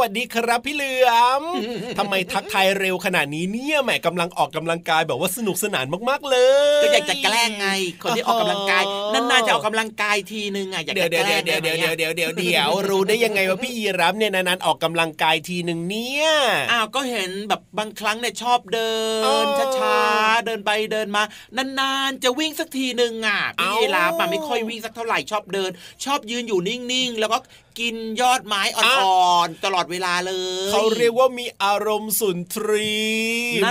วัสดีครับพี่เหลือมทำไมทักทายเร็วขนาดนี้เนี่ยแหมกำลังออกกำลังกายแบบว่าสนุกสนานมากๆเลยก็อยากจะแกล้งไง คนที่ออกกำลังกายนานๆจะออกกำลังกายทีนึงอะอยากจะแกล้งเดี๋ยวเดี๋ยวเดี๋ยวเดี๋ยวเดี๋ยวเดี๋ยวรู้ได้ยังไงว่าพี่ยีรับเนี่ยนานๆออกกำลังกายทีหนึ่งเนี่ยอ้าวก็เห็นแบบบางครั้งเนี่ยชอบเดินช้าๆเดินไปเดินมานานๆจะวิ่งสักทีหนึ่งอะพี่ยีรับไม่ค่อยวิ่งสักเท่าไหร่ชอบเดิน ชอบยืนอยู่นิ่งๆ แล้วก็กินยอดไม้อ่อนๆตลอดเวลาเลย เขาเรียกว่ามีอารมณ์สุนทรี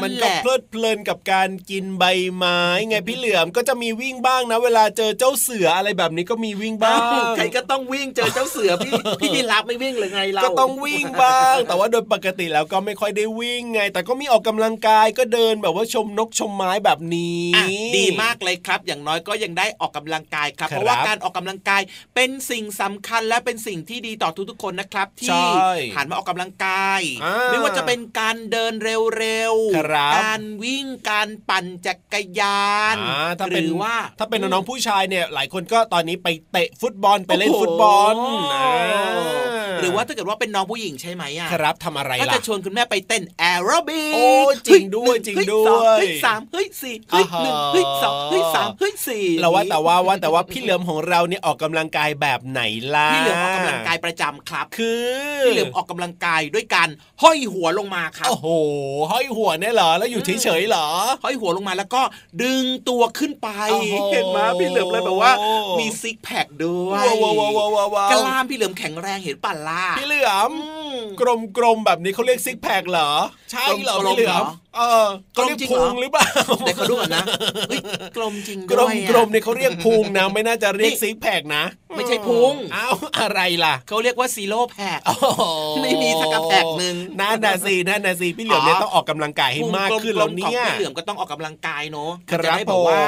มันก็เพลิดเพลินกับการกินใบไม้ไงพี่เหลือมก็จะมีวิ่งบ้างนะ เวลาเจอเจ้าเสืออะไรแบบนี้ก็มีวิ่งบ้างใครก็ต้องวิ่งเจอเจ้าเสือพี่พี่รับไม่วิ่งเลยไงเราก็ต้องวิ่งบ้าง แต่ว่าโดยปกติแล้วก็ไม่ค่อยได้วิ่งไง แต่ก็มีออกกำลังกายก็เดินแบบว่าชมนกชมไม้แบบนี้ดีมากเลยครับ อย่างน้อยก็ยังได้ออกกำลังกายครับ เพราะว่าการออกกำลังกายเป็นสิ่งสำคัญและเป็นสิ่งที่ดีต่อทุกๆคนนะครับ ที่หันมาออกกำลังกาย ไม่ว่าจะเป็นการเดินเร็วๆการวิ่งการปั่นจักรยานหรือว่าถ้าเป็นน้องผู้ชายเนี่ยหลายคนก็ตอนนี้ไปเตะฟุตบอลไปเล่นฟุตบอลหรือว่าถ้าเกิดว่าเป็นน้องผู้หญิงใช่ไหมอะครับทำอะไรล่ะก็จะชวนคุณแม่ไปเต้นแอโรบิกโอ้จริงด้วยจริงด้วยเฮ้ยสามเฮ้ยสี่เฮ้ยหนึ่งเฮ้ยสองเฮ้ยสามเฮ้ยสี่เราว่าแต่ว่าว่าแต่ว่าพี่เหลือมของเราเนี่ยออกกำลังกายแบบไหนล่ะพี่เหลือมออกกำลังกายประจำครับ คือพี่เหลือมออกกำลังกายด้วยการห้อยหัวลงมาครับโอ้โหห้อยหัวเนี่ยเหรอแล้วอยู่เฉยๆเหรอห้อยหัวลงมาแล้วก็ดึงตัวขึ้นไปเห็นไหมพี่เหลือมเลยแบบว่า มีซิกแพคด้วยกล้ามพี่เหลือมแข็งแรงเห็นป่ะล่ะพี่เหลือมกลมๆแบบนี้เขาเรียก six pack เหรอ ใช่เหรอพี่เหลือมเออกลมจริงหรือเปล่าเดี๋ยวเขาดูก่อนนะกลมจริงกลมกลมเนี่ยเขาเรียกพุงนะ ไม่น่าจะเรียก six pack นะ ไม่ใช่พุงอ้าวอะไรล่ะเขาเรียกว่า zero pack ไม่มีสักแพคหนึ่งนั่นน่ะสินั่นน่ะสิพี่เหลือมเนี่ยต้องออกกำลังกายให้มากขึ้นแล้วเนี่ยพี่เหลือมก็ต้องออกกำลังกายเนาะจะได้บอกว่า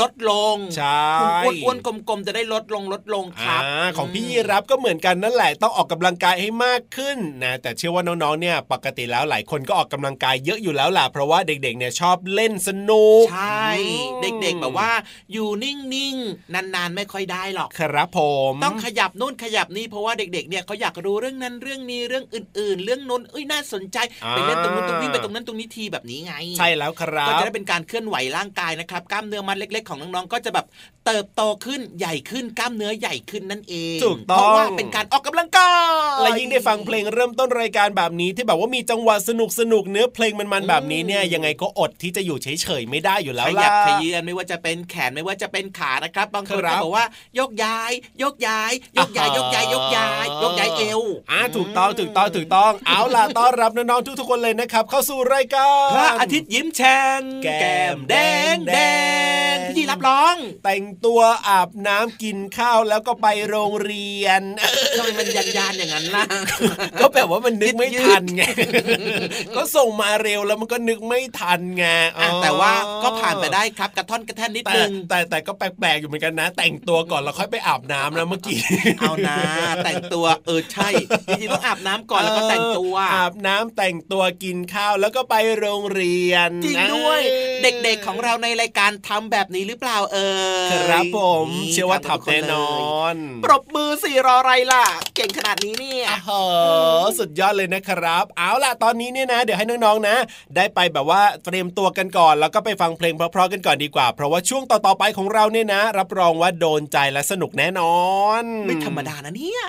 ลดลงใช่อ้วนๆกลมๆจะได้ลดลงลดลงครับของพี่รับก็เหมือนกันนั่นแหละต้องออกกำลังกายให้มากขึ้นนะแต่เชื่อว่าน้องๆเนี่ย ปกติแล้วหลายคนก็ออกกำลังกายเยอะอยู่แล้วล่ะเพราะว่าเด็กๆเนี่ยชอบเล่นสนุก ใช่ เด็กๆแบบว่าอยู่นิ่งๆ นานๆ ไม่ค่อยได้หรอก ครับผม ต้องขยับนู่นขยับนี่เพราะว่าเด็กๆเนี่ยเขาอยากรู้เรื่องนั้นเรื่องนี้เรื่องอื่น ๆ เรื่องนู้นเอ้ยน่าสนใจไปเล่นตรงนู้นตรงนี้ไปตรงนั้นตรงนี้ทีแบบนี้ไง ใช่แล้วครับก็จะได้เป็นการเคลื่อนไหวร่างกายนะครับกล้ามเนื้อมัดเล็ก ๆ ของน้องๆก็จะแบบเติบโตขึ้นใหญ่ขึ้นกล้ามเนื้อใหญ่ขึ้นนั่นเองถูกต้องเพราะว่าเป็นการออกกำลังกายและยิ่งได้ฟังเพลงเริ่มต้นรายการแบบนี้ที่แบบว่ามีจังหวะสนุกสนุกเนื้อเพลงมันๆแบบนี้เนี่ยยังไงก็อดที่จะอยู่เฉยๆไม่ได้อยู่แล้วล่ะขยับขยือนไม่ว่าจะเป็นแขนไม่ว่าจะเป็นขานะครับบางคนก็บอกว่ายกย้ายยกย้ายยกย้ายยกย้ายยกย้ายยกย้ายเอวอ่าถูกต้องถูกต้องถูกต้องเอาล่ะต้อนรับน้องๆทุกๆคนเลยนะครับ เข้าสู่รายการพระอาทิตย์ยิ้มแฉ่งแก้มแดงแดงพี่รับร้อง แต่งตัวอาบน้ำกินข้าวแล้วก็ไปโรงเรียนทำไมมันยันยานอย่างนั้นล่ะก็แบบว่ามันนึกไม่ทันไงก็ส่งมาเร็วแล้วมันก็นึกไม่ทันไงแต่ว่าก็ผ่านไปได้ครับกระท่อนกระแท่นนิดนึงแต่แต่ก็แปลกๆอยู่เหมือนกันนะ แต่งตัวก่อนแล้วค่อยไปอาบน้ำนะเมื่อกี้เอานะแต่งตัวเออใช่จริงๆต้องอาบน้ำก่อนแล้วก็แต่งตัวอาบน้ำแต่งตัวกินข้าวแล้วก็ไปโรงเรียนจริงด้วย เด็กๆของเราในรายการทำแบบนี้หรือเปล่าเออครับผมเชื่อว่าทำแน่นอนปรบมือสิรออะไรล่ะ เก่งขนาดนี้เนี่ยเออสุดยอดเลยนะครับ เอาล่ะตอนนี้เนี่ยนะ เดี๋ยวให้น้องๆนะได้ไปแบบว่าเตรียมตัวกันก่อน แล้วก็ไปฟังเพลงเพราะๆกันก่อนดีกว่า เพราะว่าช่วงต่อๆไปของเราเนี่ยนะ รับรองว่าโดนใจและสนุกแน่นอน ไม่ธรรมดานะเนี่ย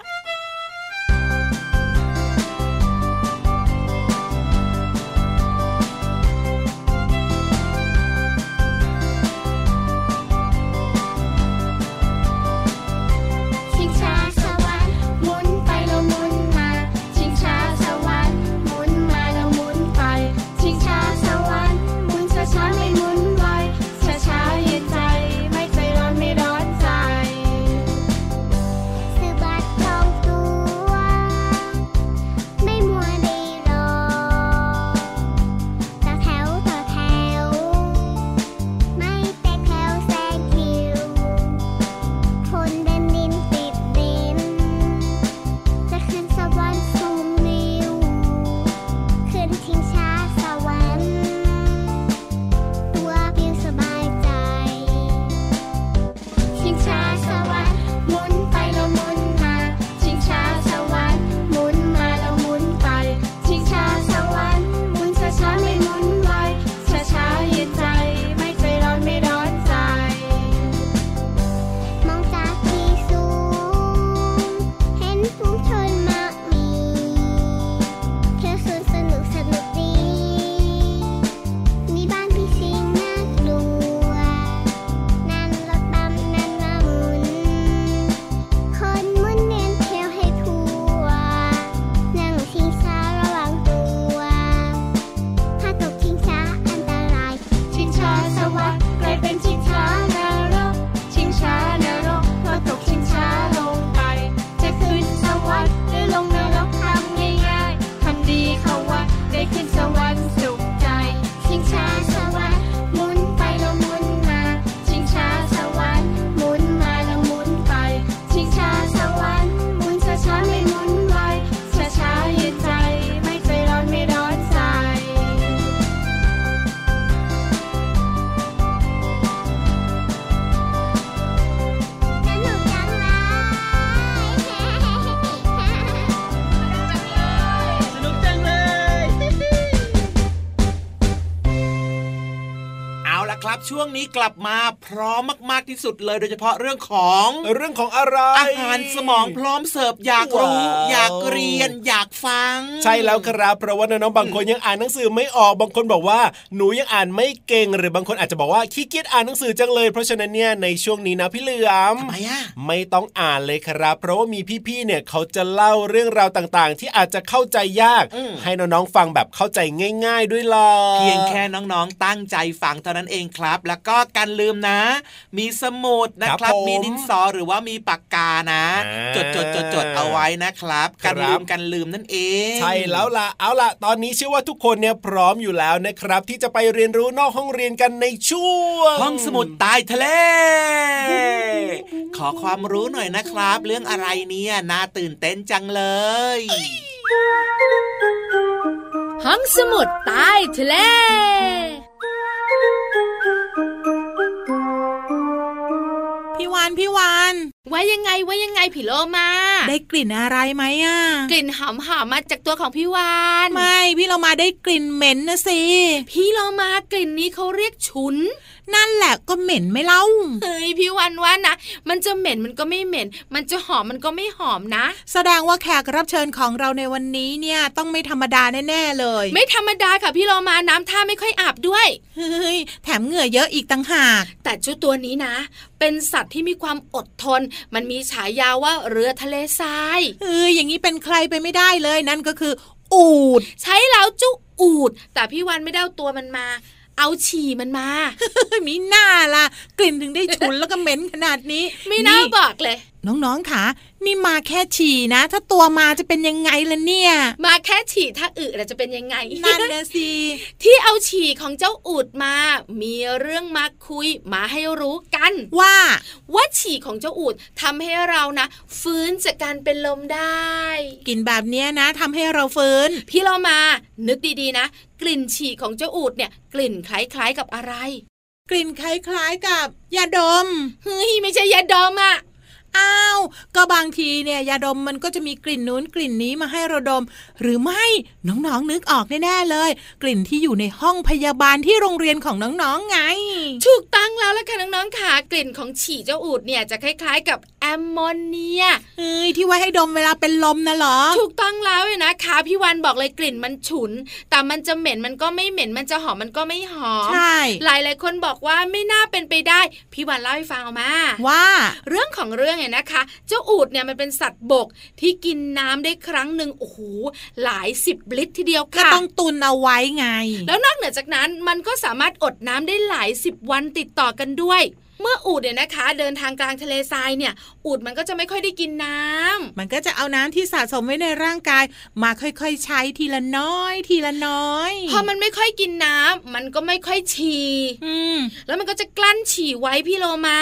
ช่วงนี้กลับมาพร้อมมาก ๆที่สุดเลย โดยเฉพาะเรื่องของเรื่องของอะไรอาหารสมองพร้อมเสิร์ฟอยากรู้ อยากเรียนอยากฟัง ใช่แล้วครับเพราะว่าน้องๆบางคนยังอ่านหนังสือไม่ออกบางคนบอกว่าหนูยังอ่านไม่เก่งหรือบางคนอาจจะบอกว่าขี้เกียจอ่านหนังสือจังเลย เพราะฉะนั้นเนี่ยในช่วงนี้นะพี่เหลือมทำไมอะไม่ต้องอ่านเลยครับ เพราะว่ามีพี่ๆเนี่ยเขาจะเล่าเรื่องราวต่างๆ ที่อาจจะเข้าใจยาก ให้น้องๆฟังแบบเข้าใจง่าย ๆ ด้วยล่ะเพียงแค่น้องๆตั้งใจฟังเท่านั้นเองครับ แล้วก็การลืมนะ มีสมุดนะครับ มีดินสอหรือว่ามีปากกานะ จดจดจดจดเอาไว้นะครับการลืมการลืมนั่นเอง ใช่แล้วล่ะเอาล่ะ ตอนนี้เชื่อว่าทุกคนเนี่ยพร้อมอยู่แล้วนะครับ ที่จะไปเรียนรู้นอกห้องเรียนกันในช่วง ห้องสมุดใต้ทะเล ขอความรู้หน่อยนะครับ เรื่องอะไรเนี่ยน่าตื่นเต้นจังเลย ห้องสมุดใต้ทะเล พี่วาน วานว่ายังไงว่ายังไงผีโลมา ได้กลิ่นอะไรไหมอะ กลิ่นหอมหอมมาจากตัวของพี่วานไม่ พี่เรามาได้กลิ่นเหม็นนะสิพี่เรามากลิ่นนี้เขาเรียกฉุน นั่นแหละก็เหม็นไม่เล่าเฮ้ยพี่วันว่านะมันจะเหม็นมันก็ไม่เหม็น มันจะหอมมันก็ไม่หอมนะ แสดงว่าแขกรับเชิญของเราในวันนี้เนี่ยต้องไม่ธรรมดาแน่ๆเลย ไม่ธรรมดาค่ะพี่เรามาน้ำท่าไม่ค่อยอาบด้วยเฮ้ยแถมเหงื่อเยอะอีกตั้งหาก แต่เจ้าตัวนี้นะ เป็นสัตว์ที่มีความอดทนมันมีฉายาว่าเรือทะเลทรายเฮ้ยอย่างนี้เป็นใครไปไม่ได้เลยนั่นก็คือ อูด ใช้แล้วจุอูด แต่พี่วันไม่ได้เอาตัวมันมาเอาฉี่มันมา มีหน้าล่ะ กลิ่นถึงได้ฉุนแล้วก็เหม็นขนาดนี้ ไม่น่าบอกเลย น้องๆค่ะนี่มาแค่ฉี่นะ ถ้าตัวมาจะเป็นยังไงล่ะเนี่ย มาแค่ฉี่ถ้าอึจะเป็นยังไงนั่นนะสิที่เอาฉี่ของเจ้าอูดมา มีเรื่องมาคุยมาให้รู้กันว่าว่าฉี่ของเจ้าอูดทำให้เรานะ ฟื้นจากการเป็นลมได้ กินแบบนี้นะทำให้เราฟื้น พี่เรามา นึกดีๆนะ กลิ่นฉี่ของเจ้าอูดเนี่ย กลิ่นคล้ายๆกับอะไร กลิ่นคล้ายๆกับยาดมเฮ้ยไม่ใช่ยาดมอะ อ้าวก็บางทีเนี่ยยาดมมันก็จะมีกลิ่นนู้นกลิ่นนี้มาให้เราดม หรือไม่น้องๆนึกออกแน่ๆเลย กลิ่นที่อยู่ในห้องพยาบาลที่โรงเรียนของน้องๆไงถูกตั้งแล้วละค่ะน้องๆค่ะกลิ่นของฉี่เจ้าอูดเนี่ยจะคล้ายๆกับแอมโมเนียเอ้ยที่ไว้ให้ดมเวลาเป็นลมนะหรอ ถูกต้องแล้วเลยนะคะพี่วันบอกเลยกลิ่นมันฉุน แต่มันจะเหม็นมันก็ไม่เหม็นมันจะหอมมันก็ไม่หอมใช่หลายๆคนบอกว่าไม่น่าเป็นไปได้ พี่วันเล่าให้ฟังเอามาว่า เรื่องของเรื่องเนี่ยนะคะ เจ้าอูดเนี่ยมันเป็นสัตว์บกที่กินน้ำได้ครั้งหนึ่งโอ้โหหลายสิบลิตรทีเดียวค่ะก็ต้องตุนเอาไว้ไง แล้วนอกเหนือจากนั้นมันก็สามารถอดน้ำได้หลายสิบวันติดต่อกันด้วย เมื่ออูดเนี่ยนะคะ เดินทางกลางทะเลทรายเนี่ย อูดมันก็จะไม่ค่อยได้กินน้ำมันก็จะเอาน้ำที่สะสมไว้ในร่างกาย มาค่อยๆใช้ทีละน้อย ทีละน้อยพอมันไม่ค่อยกินน้ำมันก็ไม่ค่อยฉี่แล้วมันก็จะกลั้นฉี่ไว้พี่โลมา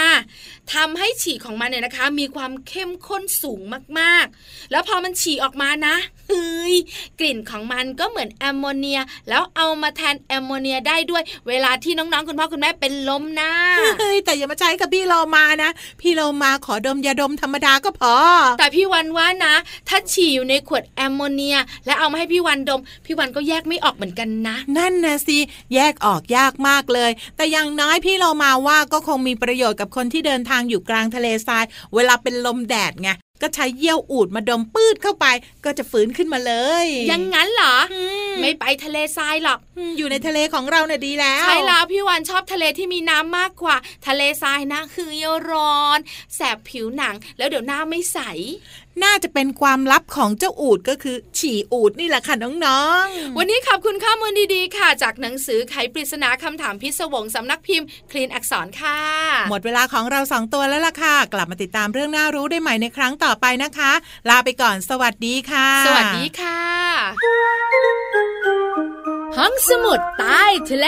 ทำให้ฉี่ของมันเนี่ยนะคะ มีความเข้มข้นสูงมากๆ แล้วพอมันฉี่ออกมานะเฮ้ยกลิ่นของมันก็เหมือนแอมโมเนีย แล้วเอามาแทนแอมโมเนียได้ด้วย เวลาที่น้องๆคุณพ่อคุณแม่เป็นลมนะเฮ้ยแต่อย่ามาใช้กับพี่เรามานะ พี่เรามาขอดมยาดมธรรมดาก็พอ แต่พี่วันว่านะ ถ้าฉี่อยู่ในขวดแอมโมเนีย และเอามาให้พี่วันดม พี่วันก็แยกไม่ออกเหมือนกันนะ นั่นนะสิแยกออกยากมากเลย แต่อย่างน้อยพี่เรามาว่าก็คงมีประโยชน์กับคนที่เดินทางอยู่กลางทะเลทราย เวลาเป็นลมแดดไง ก็ใช้เยี่ยวอูดมาดมปืดเข้าไป ก็จะฟื้นขึ้นมาเลย ยังงั้นเหรอไม่ไปทะเลทรายหรอก อยู่ในทะเลของเราเนี่ยดีแล้ว ใช่แล้วพี่วันชอบทะเลที่มีน้ำมากกว่า ทะเลทรายนะคือร้อน แสบผิวหนัง แล้วเดี๋ยวหน้าไม่ใส น่าจะเป็นความลับของเจ้าอูดก็คือ ฉี่อูดนี่แหละค่ะน้องๆ วันนี้ขอบคุณข้อมูลดีๆ ค่ะ จากหนังสือไขปริศนาคำถามพิศวงสำนักพิมพ์ คลีนอักษรค่ะ หมดเวลาของเราสองตัวแล้วล่ะค่ะ กลับมาติดตามเรื่องน่ารู้ได้ใหม่ในครั้งต่อไปนะคะ ลาไปก่อนสวัสดีค่ะ สวัสดีค่ะ ห้องสมุดใต้ทะเล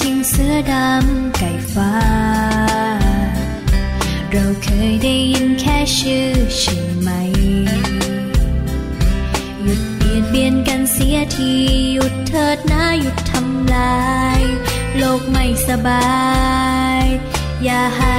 ทิ้งเสือดำไก่ฟ้า เราเคยได้ยินแค่ชื่อใช่ไหม หยุดเบียดเบียนกันเสียทีหยุดเถิดนะหยุดทำลาย โลกไม่สบาย อย่าให้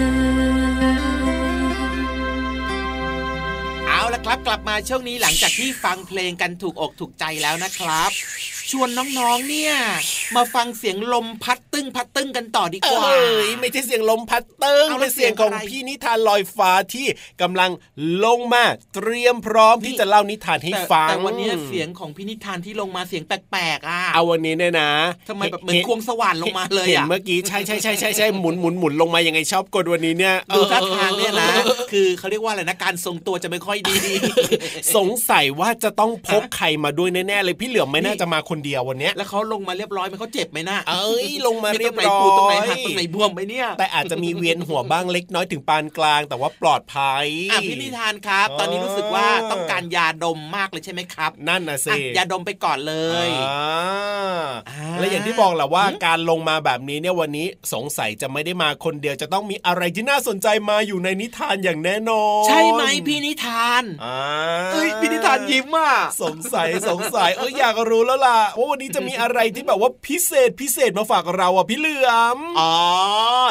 ครับกลับมาช่วงนี้หลังจากที่ฟังเพลงกันถูกอกถูกใจแล้วนะครับ ชวนน้องๆเนี่ย มาฟังเสียงลมพัดตึ้งพัดตึ้งกันต่อดีกว่าเอ้ยไม่ใช่เสียงลมพัดตึงเอาแล้วเป็นเสียงของเสียงอะไรพี่นิทานลอยฟ้าที่กำลังลงมาเตรียมพร้อมที่จะเล่านิทานให้แต่ฟังแต่วันนี้เสียงของพี่นิทานที่ลงมาเสียงแปลกๆอะเอาวันนี้เนี่ยนะทำไมแบบเหมือนควงสว่านลงมาเลยเห็นอะเมื่อกี้ใช่ใช่ใช่ใช่ใช่หมุนหมุนหมุนลงมายังไงชอบกดวันนี้เนี่ยดูท่าทางออเนี่ยนะ คือเขาเรียกว่าอะไรนะการทรงตัวจะไม่ค่อยดีสงสัยว่าจะต้องพกใครมาด้วยแน่ๆเลยพี่เหลือมไม่น่าจะมาคนเดียววันเนี้ยแล้วเขาลงมาเรียบร้อยไหมเขาเจ็บไหมนะเอ้ยลงมาเรียบตรงไหนร้อปูตรงไหนยหักตรงไหนบวมไหมเนี่ย แต่อาจจะมีเวียนหัวบ้างเล็กน้อยถึงปานกลาง แต่ว่าปลอดภัยอะพี่นิทานครับ ตอนนี้รู้สึกว่าต้องการยาดมมากเลยใช่ไหมครับ นั่นนะสิอะยาดมไปก่อนเลยอ่าอ่าและอย่างที่บอกแหละว่าการลงมาแบบนี้เนี่ยวันนี้สงสัยจะไม่ได้มาคนเดียวจะต้องมีอะไรที่น่าสนใจมาอยู่ในนิทานอย่างแน่นอนใช่ไหมพี่นิทานอ่าเอ้ยพี่นิทานยิ้มอะสงสัยสงสัยเอ้ยอยากรู้แล้วล่ะว่าวันนี้จะมีอะไรที่แบบว่าพิเศษพิเศษมาฝากเราอะพี่เหลือมอ๋อ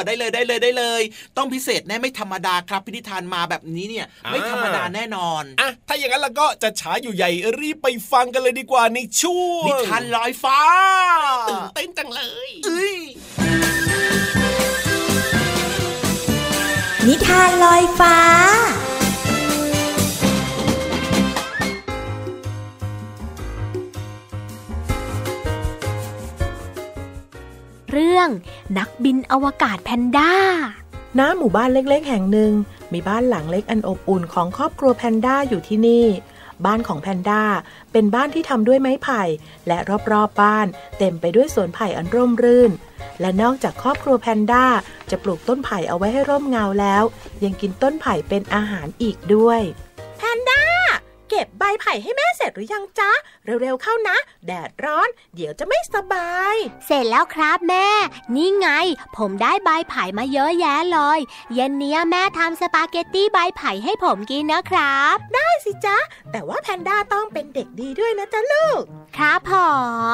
ได้เลยได้เลยได้เลย ต้องพิเศษแน่ไม่ธรรมดาครับพี่นิทานมาแบบนี้เนี่ย ไม่ธรรมดาแน่นอนอะถ้าอย่างนั้นแล้วก็จะช้าอยู่ใหญ่รีบไปฟังกันเลยดีกว่าในช่วงนิทานลอยฟ้าตื่นเต้นจังเลยเอ้ยนิทานลอยฟ้า เรื่อง นักบินอวกาศแพนด้าณหมู่บ้านเล็กๆ แห่งหนึ่ง มีบ้านหลังเล็กอันอบอุ่นของครอบครัวแพนด้าอยู่ที่นี่ บ้านของแพนด้าเป็นบ้านที่ทำด้วยไม้ไผ่ และรอบๆบบ้านเต็มไปด้วยสวนไผ่อันร่มรื่น และนอกจากครอบครัวแพนด้าจะปลูกต้นไผ่เอาไว้ให้ร่มเงาแล้ว ยังกินต้นไผ่เป็นอาหารอีกด้วย แพนด้า เก็บก็บใบไผ่ให้แม่เสร็จหรือยังจ๊ะ เร็วๆเข้านะ แดดร้อน เดี๋ยวจะไม่สบาย เสร็จแล้วครับแม่ นี่ไง ผมได้ใบไผ่มาเยอะแยะเลย เย็นนี้แม่ทำสปาเกตตี้ใบไผ่ให้ผมกินนะครับ ได้สิจ๊ะ แต่ว่าแพนด้าต้องเป็นเด็กดีด้วยนะจ๊ะลูก ครับผ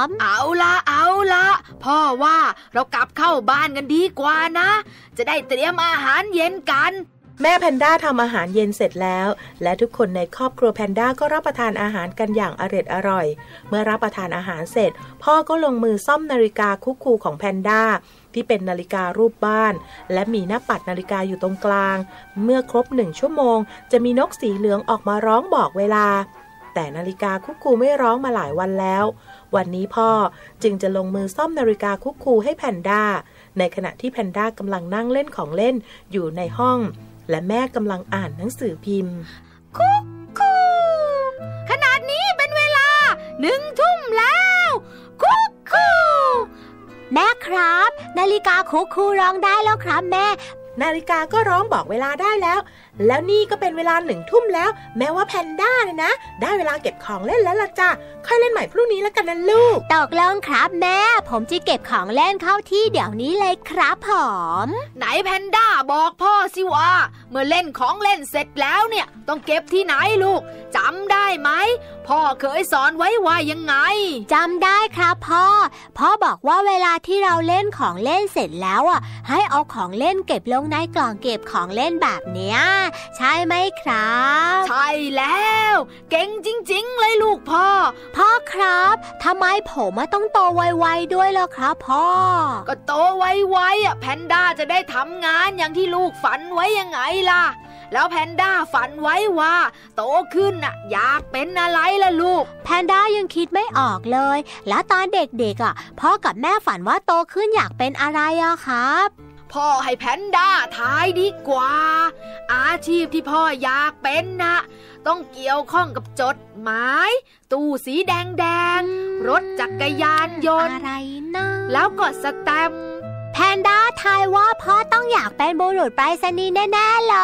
ม เอาละเอาละพ่อว่าเรากลับเข้าบ้านกันดีกว่านะ จะได้เตรียมอาหารเย็นกัน แม่แพนด้าทำอาหารเย็นเสร็จแล้ว และทุกคนในครอบครัวแพนด้าก็รับประทานอาหารกันอย่างอร็ดอร่อย เมื่อรับประทานอาหารเสร็จ พ่อก็ลงมือซ่อมนาฬิกาคุกคูของแพนด้าที่เป็นนาฬิการูปบ้าน และมีหน้าปัดนาฬิกาอยู่ตรงกลาง เมื่อครบหนึ่งชั่วโมง จะมีนกสีเหลืองออกมาร้องบอกเวลา แต่นาฬิกาคุกคูไม่ร้องมาหลายวันแล้ว วันนี้พ่อจึงจะลงมือซ่อมนาฬิกาคุกคูให้แพนด้าในขณะที่แพนด้ากำลังนั่งเล่นของเล่นอยู่ในห้อง และแม่กำลังอ่านหนังสือพิมพ์ คุกคูขนาดนี้เป็นเวลาหนึ่งทุ่มแล้ว คุกคูแม่ครับ นาฬิกาคุกคูร้องได้แล้วครับแม่ นาฬิกาก็ร้องบอกเวลาได้แล้ว แล้วนี่ก็เป็นเวลาหนึ่งทุ่มแล้ว แม้ว่าแพนด้าเนี่ยนะ ได้เวลาเก็บของเล่นแล้วล่ะจ้ะค่อยเล่นใหม่พรุ่งนี้แล้วกันนะลูกตกลงครับแม่ ผมจะเก็บของเล่นเข้าที่เดี๋ยวนี้เลยครับผมไหนแพนด้าบอกพ่อสิว่าเมื่อเล่นของเล่นเสร็จแล้วเนี่ย ต้องเก็บที่ไหนลูกจำได้ไหมพ่อเคยสอนไว้ว่ายังไงจำได้ครับพ่อ พ่อบอกว่าเวลาที่เราเล่นของเล่นเสร็จแล้วอะให้เอาของเล่นเก็บลงในกล่องเก็บของเล่นแบบเนี้ยใช่ไหมครับ ใช่แล้ว เก่งจริง ๆ เลยลูกพ่อ พ่อครับทำไมผมต้องโตไวๆด้วยล่ะครับพ่อ ก็โตไวๆอะแพนด้าจะได้ทำงานอย่างที่ลูกฝันไว้ยังไงล่ะ แล้วแพนด้าฝันไว้ว่า โตขึ้นน่ะอยากเป็นอะไรล่ะลูก แพนด้ายังคิดไม่ออกเลย แล้วตอนเด็กๆอะพ่อกับแม่ฝันว่าโตขึ้นอยากเป็นอะไรอะครับ พ่อให้แพนด้าทายดีกว่า อาชีพที่พ่ออยากเป็นนะต้องเกี่ยวข้องกับจดหมาย ตู้สีแดงแดงรถจักรยานยนต์อะไรนะแล้วก็สแตมแพนด้าทายว่าพ่อต้องอยากเป็นบุรุษไปรษณีย์แน่ๆเล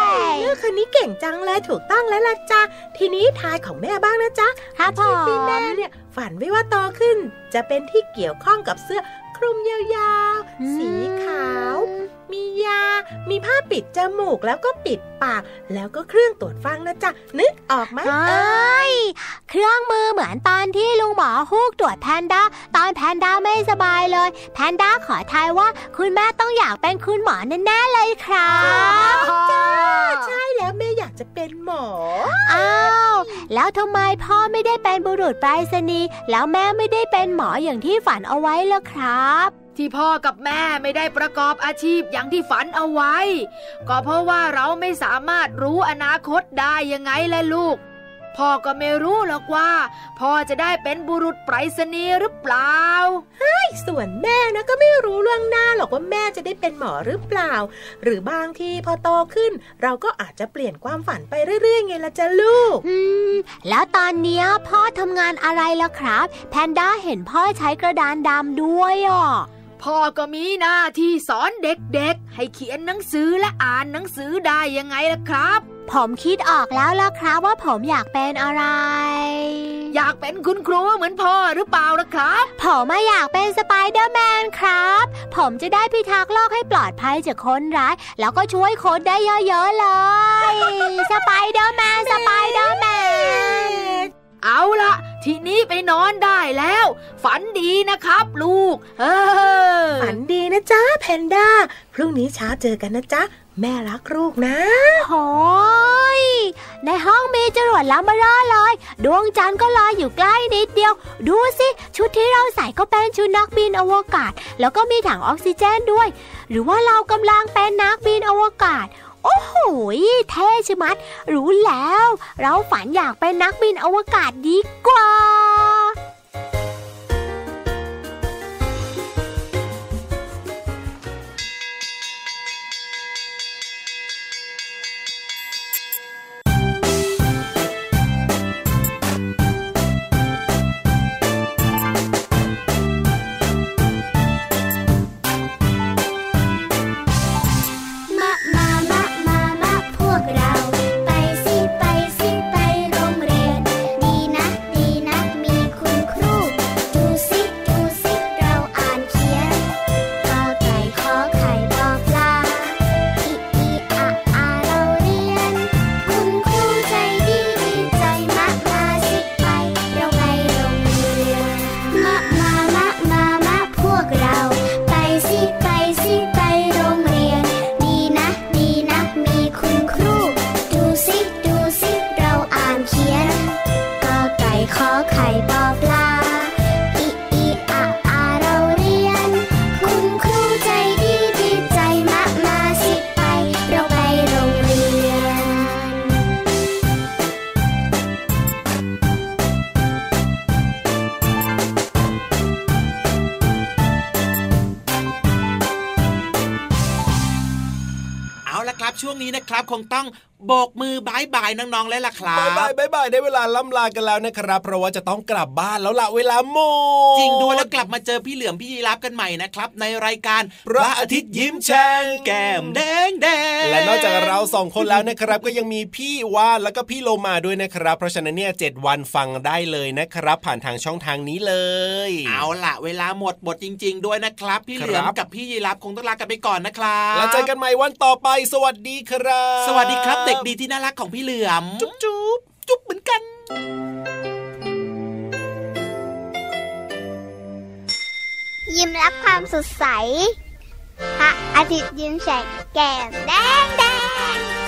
ยเลือกคนนี้เก่งจังเลยถูกต้องแล้วล่ะจ้ะทีนี้ทายของแม่บ้างนะจ๊ะครับพ่อที่แม่เนี่ยฝันไว้ว่าโตขึ้น จะเป็นที่เกี่ยวข้องกับเสื้อ คลุมยาวๆ สีขาว มียา มีผ้าปิดจมูกแล้วก็ปิดปาก แล้วก็เครื่องตรวจฟังนะจ๊ะ นึกออกไหมเอ้ย เครื่องมือเหมือนตอนที่ลุงหมอฮูกตรวจแพนด้า ตอนแพนด้าไม่สบายเลย แพนด้าขอทายว่าคุณแม่ต้องอยากเป็นคุณหมอแน่ๆเลยครับจ้าใช่แล้วแม่อยากจะเป็นหมอ อ้าว แล้วทำไมพ่อไม่ได้เป็นบุรุษไปรษณีย์แล้วแม่ไม่ได้เป็นหมออย่างที่ฝันเอาไว้ล่ะครับ ที่พ่อกับแม่ไม่ได้ประกอบอาชีพอย่างที่ฝันเอาไว้ ก็เพราะว่าเราไม่สามารถรู้อนาคตได้ยังไงล่ะลูก พ่อก็ไม่รู้หรอกว่า พ่อจะได้เป็นบุรุษไปรษณีย์หรือเปล่าเฮ้ยส่วนแม่นะก็ไม่รู้เรื่องหน้าหรอกว่าแม่จะได้เป็นหมอหรือเปล่า หรือบางทีพอโตขึ้น เราก็อาจจะเปลี่ยนความฝันไปเรื่อยๆไงล่ะจ้ะลูก อืม แล้วตอนนี้พ่อทำงานอะไรล่ะครับ แพนด้าเห็นพ่อใช้กระดานดำด้วยอะ พ่อก็มีหน้าที่สอนเด็กๆ ให้เขียนหนังสือและอ่านหนังสือได้ยังไงล่ะครับ ผมคิดออกแล้วล่ะครับว่าผมอยากเป็นอะไร อยากเป็นคุณครูเหมือนพ่อหรือเปล่าล่ะครับ ผมไม่อยากเป็นสไปเดอร์แมนครับ ผมจะได้พิทักษ์โลกให้ปลอดภัยจากคนร้าย แล้วก็ช่วยคนได้เยอะๆเลย สไปเดอร์แมน สไปเดอร์แมน เอาละทีนี้ไปนอนได้แล้ว ฝันดีนะครับ ลูก เออ ฝันดีนะจ๊ะแพนด้า พรุ่งนี้เช้าเจอกันนะจ๊ะ แม่รักลูกนะโอ้ยในห้องมีจรวดแล้วมาล่อเลย ดวงจันทร์ก็ลอยอยู่ใกล้นิดเดียว ดูสิ ชุดที่เราใส่ก็เป็นชุดนักบินอวกาศ แล้วก็มีถังออกซิเจนด้วย หรือว่าเรากำลังเป็นนักบินอวกาศ โอ้โห เท่ชมัด รู้แล้ว เราฝันอยากเป็นนักบินอวกาศดีกว่า ช่วงนี้นะครับ คงต้อง โบกมือ bye bye น้องๆแล้วล่ะครับ bye bye bye bye ได้เวลาล่ำลากันแล้วนะครับ เพราะว่าจะต้องกลับบ้านแล้วล่ะเวลาหมดจริงด้วยแล้วกลับมาเจอพี่เหลือมพี่ยีราฟกันใหม่นะครับ ในรายการพระอาทิตย์ยิ้มแฉ่งแก้มแดงแดงและนอกจากเราสองคนแล้วนะครับ ก็ยังมีพี่วานแล้วก็พี่โลมาด้วยนะครับ เพราะฉะนั้นเนี่ยเจ็ดวันฟังได้เลยนะครับ ผ่านทางช่องทางนี้เลย เอาล่ะ เวลาหมดหมดจริง ๆ ด้วยนะครับ พี่เหลือมกับพี่ยีราฟคงต้องลากันไปก่อนนะครับแล้วเจอกันใหม่วันต่อไป สวัสดีครับ สวัสดีครับเด็กดีที่น่ารักของพี่เหลือม จุ๊บจุ๊บจุ๊บเหมือนกันยิ้มรับความสดใส พระอาทิตย์ยิ้มแฉกแก้มแดงแดง